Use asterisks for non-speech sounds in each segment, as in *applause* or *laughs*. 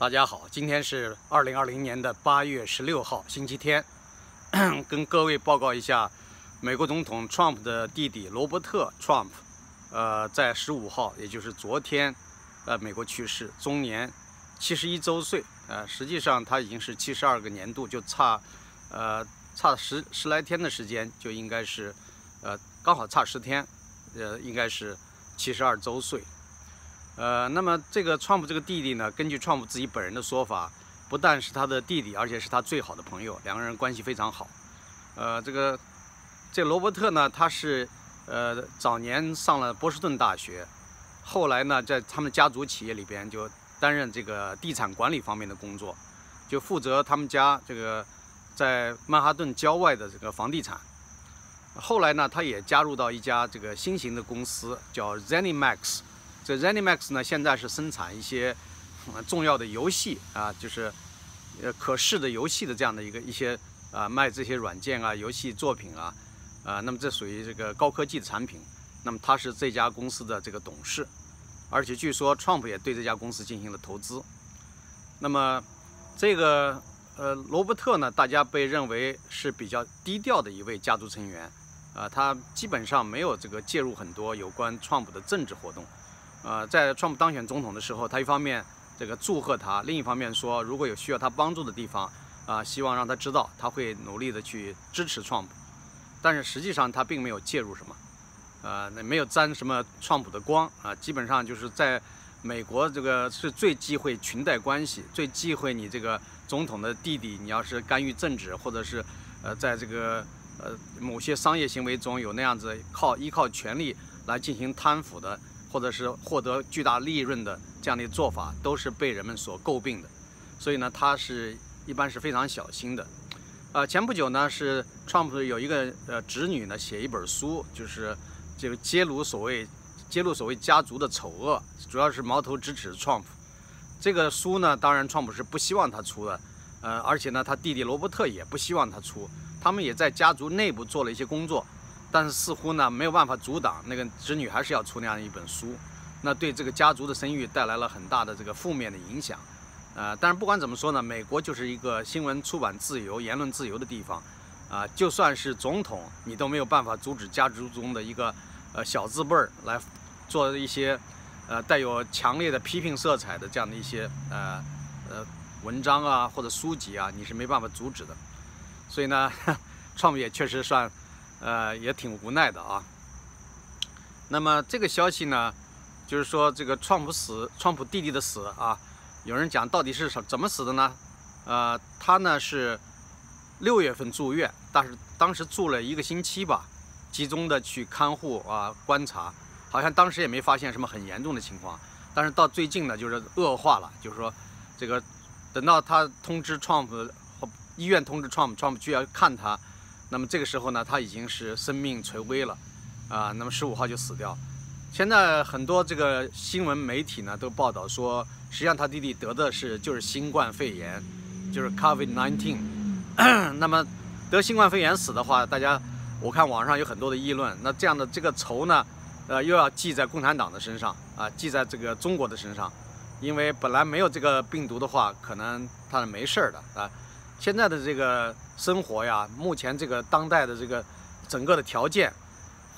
大家好，今天是二零二零年的八月十六号，星期天，*clears throat* 跟各位报告一下，美国总统 Trump 的弟弟罗伯特 Trump，呃，在十五号，也就是昨天，呃，美国去世，终年七十一周岁。呃，实际上他已经是七十二个年度，就差，呃，差十十来天的时间，就应该是，呃，刚好差十天，呃，应该是七十二周岁。呃，那么这个川普这个弟弟呢，根据川普自己本人的说法，不但是他的弟弟，而且是他最好的朋友，两个人关系非常好。呃，这个这罗伯特呢，他是呃早年上了波士顿大学，后来呢在他们家族企业里边就担任这个地产管理方面的工作，就负责他们家这个在曼哈顿郊外的这个房地产。后来呢，他也加入到一家这个新型的公司，叫 ZeniMax。这 ZeniMax 呢，现在是生产一些重要的游戏啊，就是呃可视的游戏的这样的一个一些啊卖这些软件啊、游戏作品啊啊，那么这属于这个高科技的产品。那么他是这家公司的这个董事，而且据说 Trump 也对这家公司进行了投资。那么这个呃罗伯特呢，大家被认为是比较低调的一位家族成员啊，他基本上没有这个介入很多有关 Trump 的政治活动。呃，在川普当选总统的时候，他一方面这个祝贺他，另一方面说，如果有需要他帮助的地方，啊，希望让他知道，他会努力的去支持川普。但是实际上他并没有介入什么，呃，那没有沾什么川普的光啊，基本上就是在美国这个是最忌讳裙带关系，最忌讳你这个总统的弟弟，你要是干预政治，或者是呃，在这个呃某些商业行为中有那样子靠依靠权力来进行贪腐的。或者是获得巨大利润的这样的做法，都是被人们所诟病的。所以呢，他是一般是非常小心的。呃，前不久呢，是 Trump 有一个呃侄女呢写一本书，就是这个揭露所谓揭露所谓家族的丑恶，主要是矛头直指 Trump。这个书呢，当然 Trump 是不希望他出的，呃，而且呢，他弟弟罗伯特也不希望他出，他们也在家族内部做了一些工作。但是似乎呢没有办法阻挡那个侄女还是要出那样一本书，那对这个家族的声誉带来了很大的这个负面的影响，呃，但是不管怎么说呢，美国就是一个新闻出版自由、言论自由的地方，啊，就算是总统，你都没有办法阻止家族中的一个呃小字辈儿来做一些呃带有强烈的批评色彩的这样的一些呃呃文章啊或者书籍啊，你是没办法阻止的，所以呢，创业确实算。呃，也挺无奈的啊。那么这个消息呢，就是说这个川普死，川普弟弟的死啊，有人讲到底是什怎么死的呢？呃，他呢是六月份住院，但是当时住了一个星期吧，集中的去看护啊观察，好像当时也没发现什么很严重的情况。但是到最近呢，就是恶化了，就是说这个等到他通知川普医院通知 Trump，Trump 就要看他。那么这个时候呢，他已经是生命垂危了，啊，那么十五号就死掉。现在很多这个新闻媒体呢都报道说，实际上他弟弟得的是就是新冠肺炎，就是 COVID-19。那么得新冠肺炎死的话，大家我看网上有很多的议论。那这样的这个仇呢，呃，又要记在共产党的身上啊，记在这个中国的身上，因为本来没有这个病毒的话，可能他是没事儿的啊。现在的这个生活呀，目前这个当代的这个整个的条件，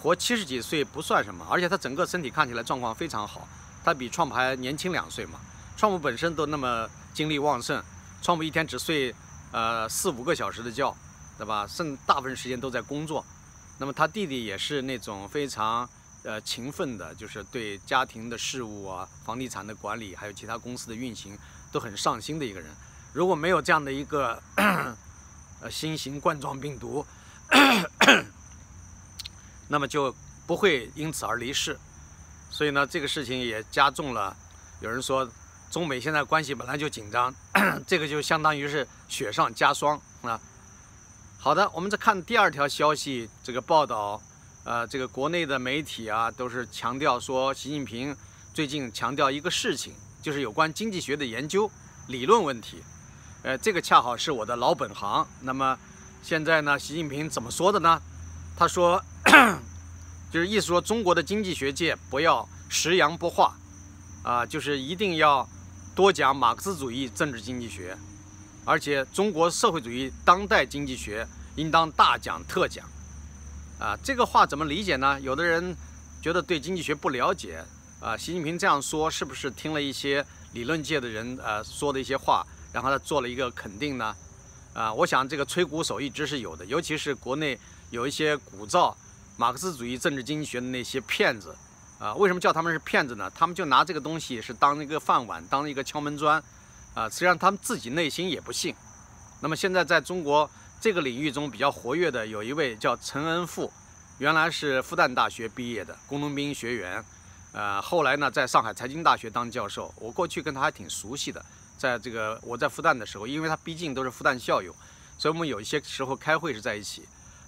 活七十几岁不算什么，而且他整个身体看起来状况非常好，他比创普还年轻两岁嘛。创普本身都那么精力旺盛，创普一天只睡呃四五个小时的觉，对吧？剩大部分时间都在工作。那么他弟弟也是那种非常呃勤奋的，就是对家庭的事务啊、房地产的管理，还有其他公司的运行都很上心的一个人。如果没有这样的一个 *clears throat* 呃新型冠状病毒，*coughs* 那么就不会因此而离世。所以呢，这个事情也加重了。有人说，中美现在关系本来就紧张，*coughs* 这个就相当于是雪上加霜啊。好的，我们再看第二条消息，这个报道，呃，这个国内的媒体啊，都是强调说，习近平最近强调一个事情，就是有关经济学的研究理论问题。呃，这个恰好是我的老本行。那么，现在呢，习近平怎么说的呢？他说，*clears throat* 就是意思说，中国的经济学界不要食洋不化，啊，就是一定要多讲马克思主义政治经济学，而且中国社会主义当代经济学应当大讲特讲。啊，这个话怎么理解呢？有的人觉得对经济学不了解，啊，习近平这样说是不是听了一些理论界的人呃说的一些话，然后他做了一个肯定呢？啊，我想这个吹鼓手一直是有的，尤其是国内有一些鼓噪马克思主义政治经济学的那些骗子，啊，为什么叫他们是骗子呢？他们就拿这个东西是当一个饭碗，当一个敲门砖，啊，实际上他们自己内心也不信。那么现在在中国。这个领域中比较活跃的有一位叫陈恩富，原来是复旦大学毕业的工农兵学员，呃，后来呢在上海财经大学当教授。我过去跟他还挺熟悉的，在这个我在复旦的时候，因为他毕竟都是复旦校友，所以我们有一些时候开会是在一起。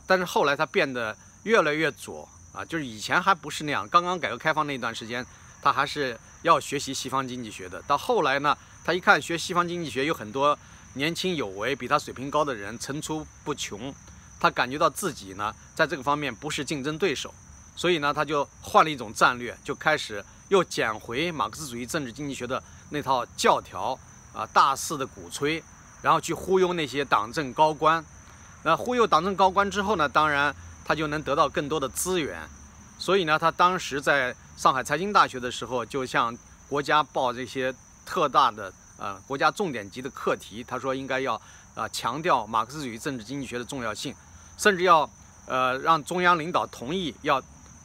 但是后来他变得越来越左啊，就是以前还不是那样，刚刚改革开放那段时间，他还是要学习西方经济学的。到后来呢，他一看学西方经济学有很多。年轻有为、比他水平高的人层出不穷，他感觉到自己呢在这个方面不是竞争对手，所以呢他就换了一种战略，就开始又捡回马克思主义政治经济学的那套教条啊，大肆的鼓吹，然后去忽悠那些党政高官。那忽悠党政高官之后呢，当然他就能得到更多的资源，所以呢，他当时在上海财经大学的时候，就向国家报这些特大的。呃，国家重点级的课题，他说应该要啊强调马克思主义政治经济学的重要性，甚至要呃让中央领导同意要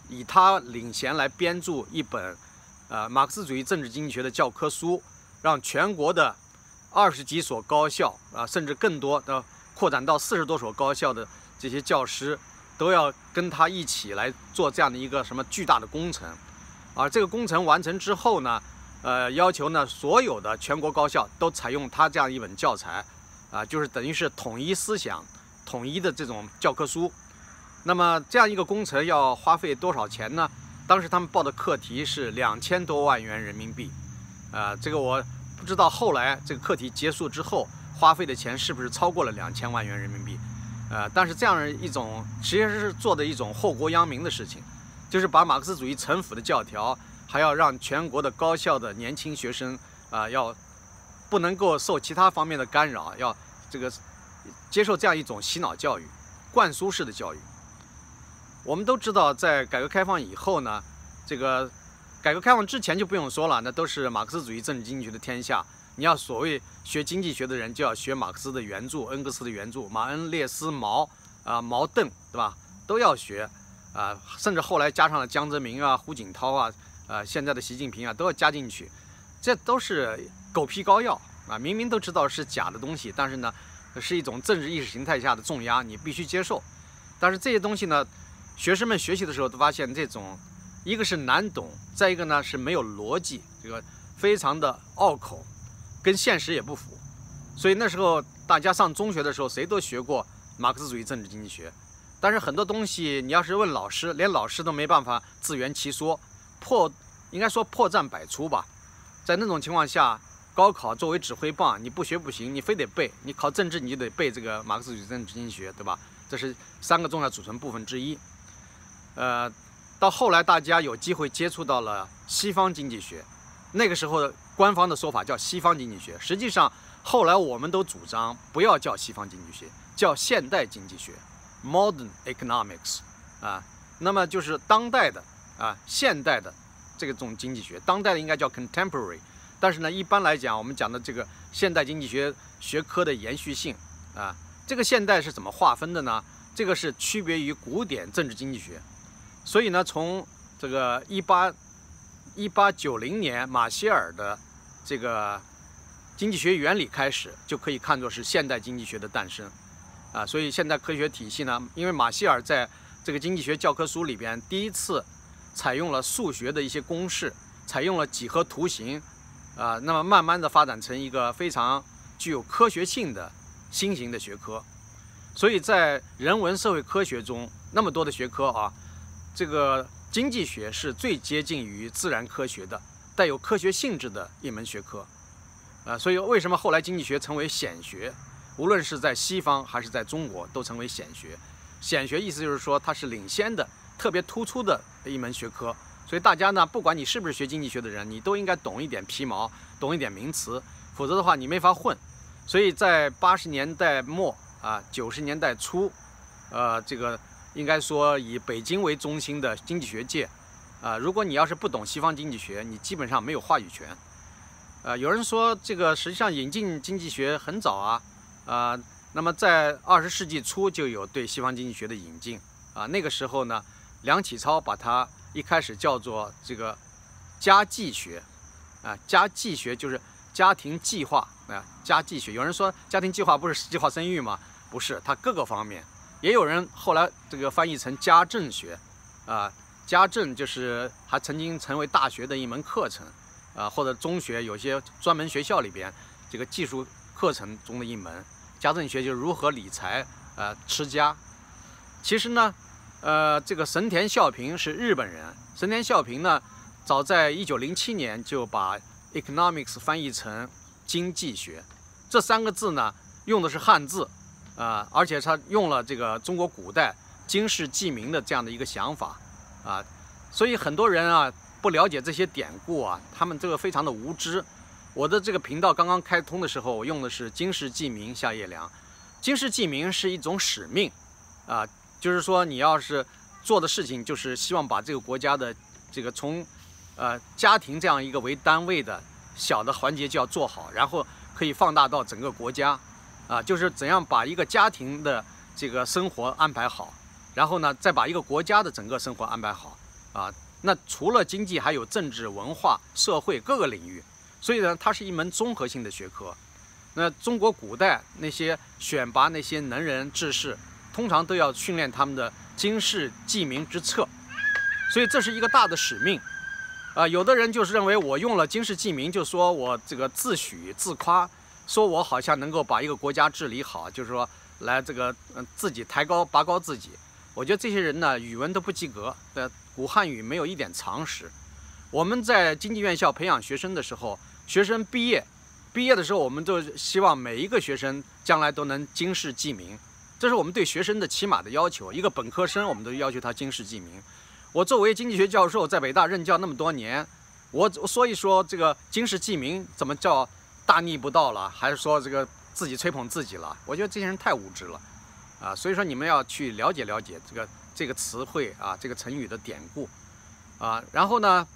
以他领衔来编著一本呃马克思主义政治经济学的教科书，让全国的二十几所高校啊，甚至更多的扩展到四十多所高校的这些教师，都要跟他一起来做这样的一个什么巨大的工程，而这个工程完成之后呢？呃，要求呢，所有的全国高校都采用他这样一本教材，啊，就是等于是统一思想、统一的这种教科书。那么这样一个工程要花费多少钱呢？当时他们报的课题是两千多万元人民币，啊，这个我不知道后来这个课题结束之后花费的钱是不是超过了两千万元人民币，呃，但是这样一种其实是做的一种祸国殃民的事情，就是把马克思主义陈腐的教条。还要让全国的高校的年轻学生啊，要不能够受其他方面的干扰，要这个接受这样一种洗脑教育、灌输式的教育。我们都知道，在改革开放以后呢，这个改革开放之前就不用说了，那都是马克思主义政治经济学的天下。你要所谓学经济学的人，就要学马克思的原著、恩格斯的原著、马恩、列斯、毛啊、毛邓，对吧？都要学啊，甚至后来加上了江泽民啊、胡锦涛啊。啊，现在的习近平啊，都要加进去，这都是狗皮膏药啊！明明都知道是假的东西，但是呢，是一种政治意识形态下的重压，你必须接受。但是这些东西呢，学生们学习的时候都发现，这种一个是难懂，再一个呢是没有逻辑，这个非常的拗口，跟现实也不符。所以那时候大家上中学的时候，谁都学过马克思主义政治经济学，但是很多东西你要是问老师，连老师都没办法自圆其说。破应该说破绽百出吧，在那种情况下，高考作为指挥棒，你不学不行，你非得背。你考政治，你就得背这个马克思主义政治经济学，对吧？这是三个重要组成部分之一。呃，到后来大家有机会接触到了西方经济学，那个时候官方的说法叫西方经济学，实际上后来我们都主张不要叫西方经济学，叫现代经济学 （Modern Economics） 啊，那么就是当代的。啊，现代的这个种经济学，当代的应该叫 contemporary，但是呢，一般来讲，我们讲的这个现代经济学学科的延续性啊，这个现代是怎么划分的呢？这个是区别于古典政治经济学，所以呢，从这个一八一八九零年马歇尔的这个经济学原理开始，就可以看作是现代经济学的诞生啊。所以现代科学体系呢，因为马歇尔在这个经济学教科书里边第一次。采用了数学的一些公式，采用了几何图形，啊，那么慢慢的发展成一个非常具有科学性的新型的学科。所以在人文社会科学中，那么多的学科啊，这个经济学是最接近于自然科学的，带有科学性质的一门学科。啊，所以为什么后来经济学成为显学？无论是在西方还是在中国，都成为显学。显学意思就是说它是领先的。特别突出的一门学科，所以大家呢，不管你是不是学经济学的人，你都应该懂一点皮毛，懂一点名词，否则的话你没法混。所以在八十年代末啊，九十年代初，呃，这个应该说以北京为中心的经济学界，啊，如果你要是不懂西方经济学，你基本上没有话语权。呃，有人说这个实际上引进经济学很早啊，啊，那么在二十世纪初就有对西方经济学的引进啊，那个时候呢，梁启超把它一开始叫做这个家计学，啊，家计学就是家庭计划。啊，家计学，有人说家庭计划不是计划生育吗？不是，它各个方面。也有人后来这个翻译成家政学，啊，家政就是还曾经成为大学的一门课程，啊，或者中学有些专门学校里边这个技术课程中的一门。家政学就是如何理财，呃，持家。其实呢，呃，这个神田孝平是日本人，神田孝平呢，早在一九零七年就把 economics 翻译成。经济学这三个字呢，用的是汉字，啊，而且他用了这个中国古代经世济民的这样的一个想法，啊，所以很多人啊不了解这些典故啊，他们这个非常的无知。我的这个频道刚刚开通的时候，我用的是经世济民夏叶良，经世济民是一种使命，啊，就是说你要是做的事情，就是希望把这个国家的这个从，呃，家庭这样一个为单位的。小的环节就要做好，然后可以放大到整个国家，啊，就是怎样把一个家庭的这个生活安排好，然后呢，再把一个国家的整个生活安排好，啊，那除了经济，还有政治、文化、社会各个领域，所以呢，它是一门综合性的学科。那中国古代那些选拔那些能人志士，通常都要训练他们的经世济民之策，所以这是一个大的使命。啊，有的人就是认为我用了经世济民，就说我这个自诩自夸，说我好像能够把一个国家治理好，就是说来这个嗯自己抬高拔高自己。我觉得这些人呢，语文都不及格，的古汉语没有一点常识。我们在经济院校培养学生的时候，学生毕业毕业的时候，我们都希望每一个学生将来都能经世济民，这是我们对学生的起码的要求。一个本科生，我们都要求他经世济民。我作为经济学教授，在北大任教那么多年，我所以说这个经世济民怎么叫大逆不道了？还是说这个自己吹捧自己了？我觉得这些人太无知了，啊，所以说你们要去了解了解这个这个词汇啊，这个成语的典故，啊，然后呢，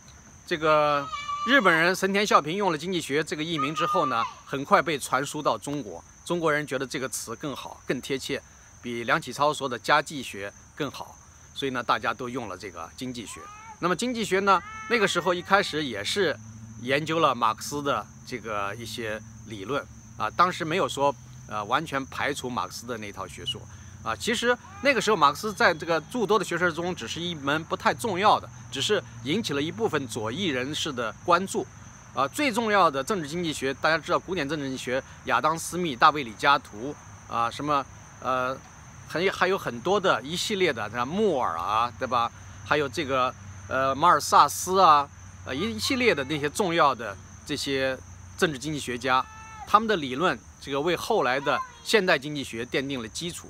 这个日本人神田孝平用了经济学这个译名之后呢，很快被传输到中国，中国人觉得这个词更好、更贴切，比梁启超说的家计学更好。所以呢，大家都用了这个经济学。那么经济学呢，那个时候一开始也是研究了马克思的这个一些理论啊。当时没有说呃完全排除马克思的那套学说啊。其实那个时候马克思在这个诸多的学说中，只是一门不太重要的，只是引起了一部分左翼人士的关注啊。最重要的政治经济学，大家知道古典政治经济学，亚当·斯密、大卫·李嘉图啊，什么呃。还还有很多的一系列的，像穆尔啊，对吧？还有这个呃马尔萨斯啊，呃一系列的那些重要的这些政治经济学家，他们的理论，这个为后来的现代经济学奠定了基础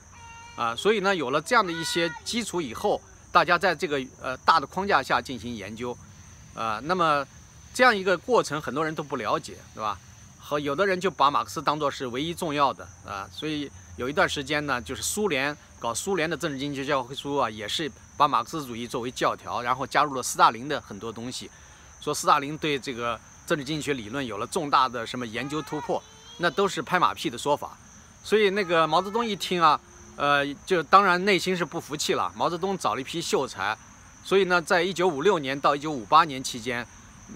啊。所以呢，有了这样的一些基础以后，大家在这个呃大的框架下进行研究啊。那么这样一个过程，很多人都不了解，对吧？和有的人就把马克思当作是唯一重要的啊，所以。有一段时间呢，就是苏联搞苏联的政治经济学教科书啊，也是把马克思主义作为教条，然后加入了斯大林的很多东西，说斯大林对这个政治经济学理论有了重大的什么研究突破，那都是拍马屁的说法。所以那个毛泽东一听啊，呃，就当然内心是不服气了。毛泽东找了一批秀才，所以呢，在一九五六年到一九五八年期间，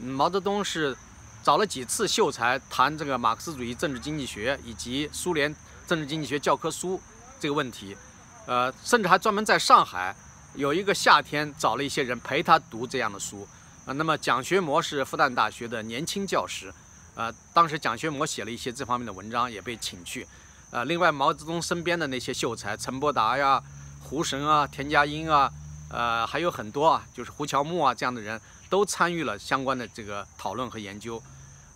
毛泽东是找了几次秀才谈这个马克思主义政治经济学以及苏联。政治经济学教科书这个问题，呃，甚至还专门在上海有一个夏天找了一些人陪他读这样的书，啊，那么蒋学模是复旦大学的年轻教师，呃，当时蒋学模写了一些这方面的文章，也被请去，呃，另外毛泽东身边的那些秀才，陈伯达呀、胡神啊、田家英啊，呃，还有很多啊，就是胡乔木啊这样的人都参与了相关的这个讨论和研究，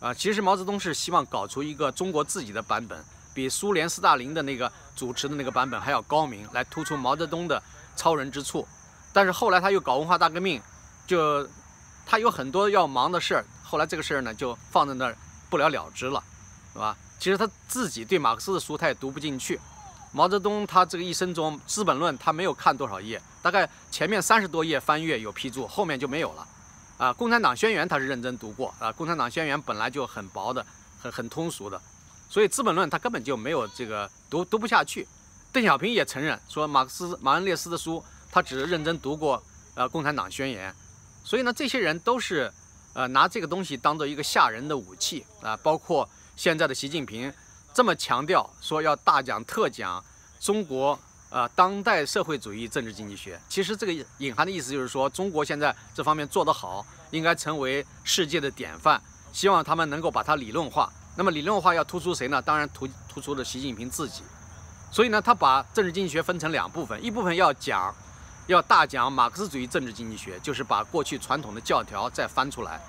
啊，其实毛泽东是希望搞出一个中国自己的版本。比苏联斯大林的那个主持的那个版本还要高明，来突出毛泽东的超人之处。但是后来他又搞文化大革命，就他有很多要忙的事儿。后来这个事儿呢就放在那儿，不了了之了，是吧？其实他自己对马克思的书他也读不进去。毛泽东他这个一生中，《资本论》他没有看多少页，大概前面三十多页翻阅有批注，后面就没有了。啊，《共产党宣言》他是认真读过啊，《共产党宣言》本来就很薄的，很很通俗的，所以《资本论》他根本就没有这个读读不下去。邓小平也承认说，马克思、马恩列斯的书他只是认真读过呃《共产党宣言》，所以呢，这些人都是呃拿这个东西当做一个吓人的武器啊，包括。现在的习近平这么强调说要大讲特讲中国呃当代社会主义政治经济学，其实这个隐含的意思就是说中国现在这方面做得好，应该成为世界的典范，希望他们能够把它理论化。那么理论化要突出谁呢？当然突突出的习近平自己。所以呢，他把政治经济学分成两部分，一部分要讲要大讲马克思主义政治经济学，就是把过去传统的教条再翻出来。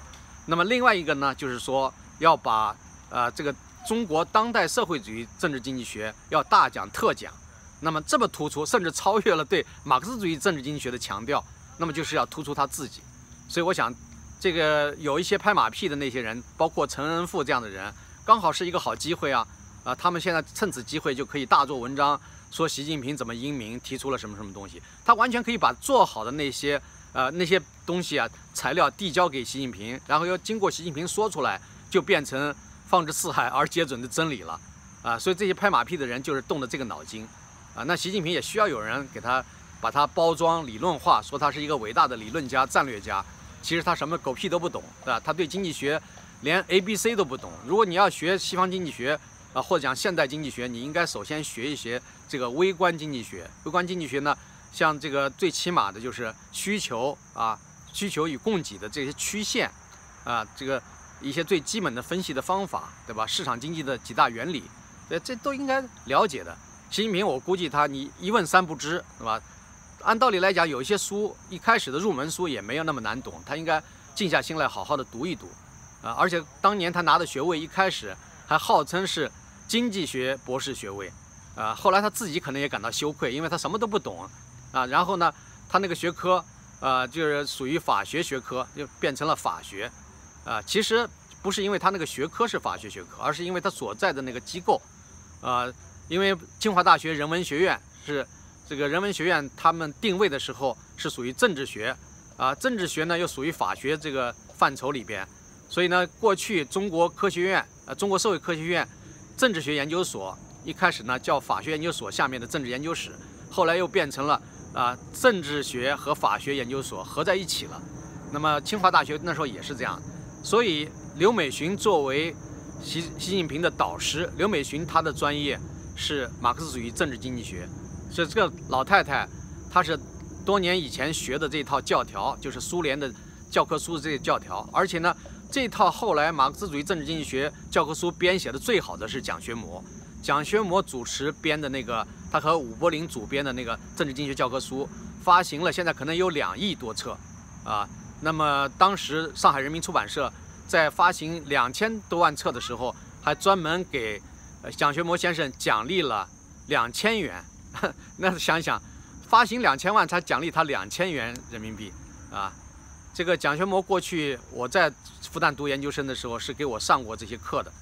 那么另外一个呢，就是说要把呃，这个中国当代社会主义政治经济学要大讲特讲，那么这么突出，甚至超越了对马克思主义政治经济学的强调，那么就是要突出他自己。所以我想，这个有一些拍马屁的那些人，包括陈恩富这样的人，刚好是一个好机会啊！啊，他们现在趁此机会就可以大做文章，说习近平怎么英明，提出了什么什么东西，他完全可以把做好的那些呃那些东西啊材料递交给习近平，然后要经过习近平说出来，就变成。放之四海 *laughs* 而皆准的真理了，啊，所以这些拍马屁的人就是动的这个脑筋，啊，那习近平也需要有人给他把他包装理论化，说他是一个伟大的理论家、战略家，其实他什么狗屁都不懂，对吧？他对经济学连 A、B、C 都不懂。如果你要学西方经济学，啊，或者讲现代经济学，你应该首先学一学这个微观经济学。微观经济学呢，像这个最起码的就是需求啊，需求与供给的这些曲线，啊，这个。一些最基本的分析的方法，对吧？市场经济的几大原理，这这都应该了解的。习近平，我估计他你一问三不知，对吧？按道理来讲，有一些书一开始的入门书也没有那么难懂，他应该静下心来好好的读一读啊。而且当年他拿的学位一开始还号称是经济学博士学位啊，后来他自己可能也感到羞愧，因为他什么都不懂啊。然后呢，他那个学科啊，就是属于法学学科，就变成了法学。啊，其实不是因为他那个学科是法学学科，而是因为他所在的那个机构，啊，因为清华大学人文学院是这个人文学院，他们定位的时候是属于政治学，啊，政治学呢又属于法学这个范畴里边，所以呢，过去中国科学院，呃，中国社会科学院政治学研究所一开始呢叫法学研究所下面的政治研究室，后来又变成了啊政治学和法学研究所合在一起了，那么清华大学那时候也是这样。所以，刘美群作为习习近平的导师，刘美群她的专业是马克思主义政治经济学，所以这个老太太她是多年以前学的这套教条，就是苏联的教科书的这些教条。而且呢，这套后来马克思主义政治经济学教科书编写的最好的是蒋学模，蒋学模主持编的那个，他和武柏林主编的那个政治经济学教科书发行了，现在可能有两亿多册，啊。那么当时上海人民出版社在发行两千多万册的时候，还专门给蒋学模先生奖励了两千元。*laughs* 那想想，发行两千万才奖励他两千元人民币啊！这个蒋学模过去我在复旦读研究生的时候是给我上过这些课的，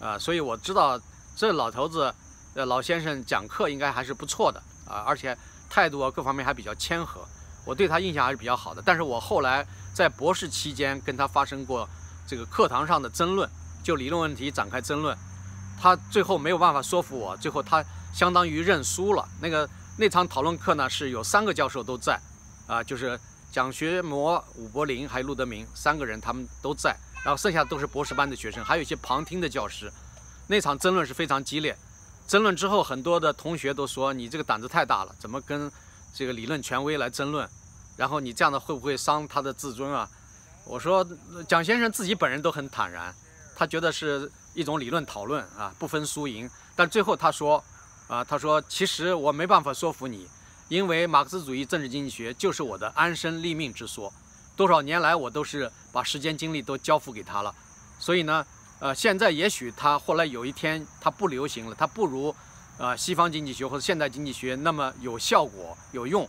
啊，所以我知道这老头子、呃老先生讲课应该还是不错的啊，而且态度啊各方面还比较谦和，我对他印象还是比较好的。但是我后来。在博士期间跟他发生过这个课堂上的争论，就理论问题展开争论，他最后没有办法说服我，最后他相当于认输了。那个那场讨论课呢是有三个教授都在，啊，就是蒋学模、武柏林还有陆德明三个人他们都在，然后剩下都是博士班的学生，还有一些旁听的教师。那场争论是非常激烈，争论之后很多的同学都说你这个胆子太大了，怎么跟这个理论权威来争论？然后你这样的会不会伤他的自尊啊？我说蒋先生自己本人都很坦然，他觉得是一种理论讨论啊，不分输赢。但最后他说，啊，他说其实我没办法说服你，因为马克思主义政治经济学就是我的安身立命之说，多少年来我都是把时间精力都交付给他了。所以呢，呃，现在也许他后来有一天他不流行了，他不如，呃，西方经济学或者现代经济学那么有效果有用。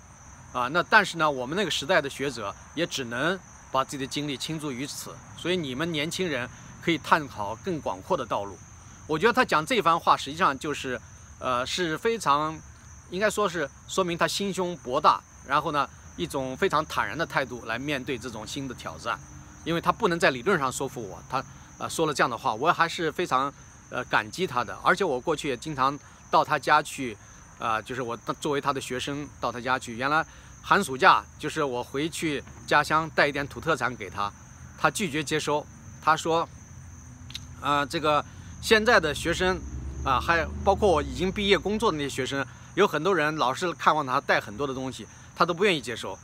啊，那但是呢，我们那个时代的学者也只能把自己的精力倾注于此。所以你们年轻人可以探讨更广阔的道路。我觉得他讲这番话，实际上就是，呃，是非常，应该说是说明他心胸博大，然后呢，一种非常坦然的态度来面对这种新的挑战。因为他不能在理论上说服我，他呃说了这样的话，我还是非常呃感激他的。而且我过去也经常到他家去，啊，就是我作为他的学生到他家去。原来寒暑假就是我回去家乡带一点土特产给他，他拒绝接收。他说，啊，这个现在的学生啊，还包括我已经毕业工作的那些学生，有很多人老是看望他带很多的东西，他都不愿意接收。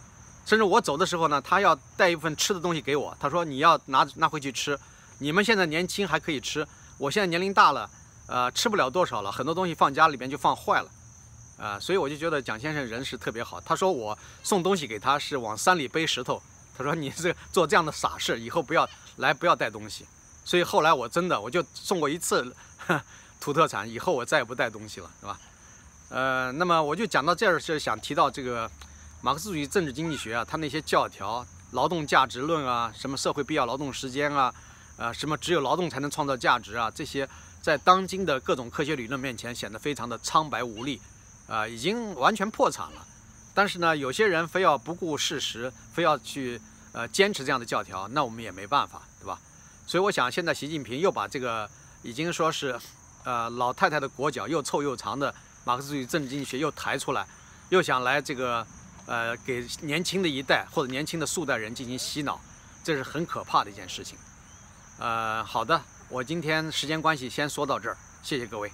甚至我走的时候呢，他要带一份吃的东西给我，他说你要拿拿回去吃。你们现在年轻还可以吃，我现在年龄大了，呃，吃不了多少了，很多东西放家里边就放坏了，啊，所以我就觉得蒋先生人是特别好。他说我送东西给他是往山里背石头。他说：“你这做这样的傻事，以后不要来，不要带东西。”所以后来我真的我就送过一次土特产，以后我再也不带东西了，是吧？呃，那么我就讲到这儿，是想提到这个马克思主义政治经济学啊，它那些教条，劳动价值论啊，什么社会必要劳动时间啊，啊，什么只有劳动才能创造价值啊，这些在当今的各种科学理论面前显得非常的苍白无力，啊，已经完全破产了。但是呢，有些人非要不顾事实，非要去呃坚持这样的教条，那我们也没办法，对吧？所以我想，现在习近平又把这个已经说是呃老太太的裹脚又臭又长的马克思主义政治经济学又抬出来，又想来这个呃给年轻的一代或者年轻的数代人进行洗脑，这是很可怕的一件事情。呃，好的，我今天时间关系先说到这儿，谢谢各位。